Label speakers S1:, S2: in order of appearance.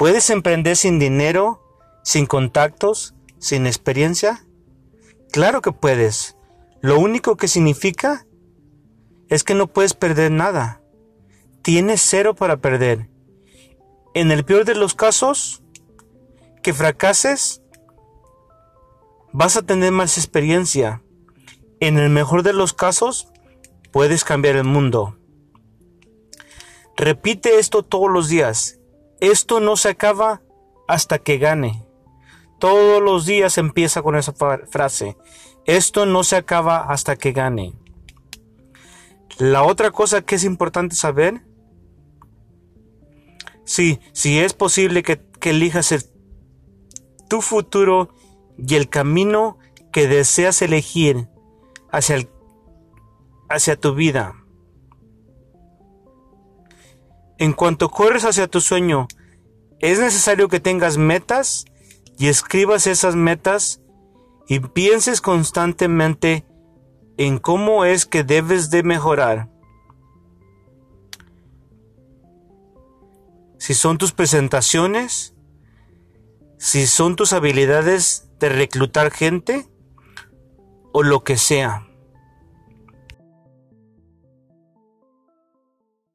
S1: ¿Puedes emprender sin dinero, sin contactos, sin experiencia? Claro que puedes. Lo único que significa es que no puedes perder nada. Tienes cero para perder. En el peor de los casos, que fracases, vas a tener más experiencia. En el mejor de los casos, puedes cambiar el mundo. Repite esto todos los días. Esto no se acaba hasta que gane. Todos los días empieza con esa frase. Esto no se acaba hasta que gane. La otra cosa que es importante saber, sí, si es posible que, que elijas tu futuro y el camino que deseas elegir hacia, el, hacia tu vida. En cuanto corres hacia tu sueño, es necesario que tengas metas y escribas esas metas y pienses constantemente en cómo es que debes de mejorar. Si son tus presentaciones, si son tus habilidades de reclutar gente o lo que sea.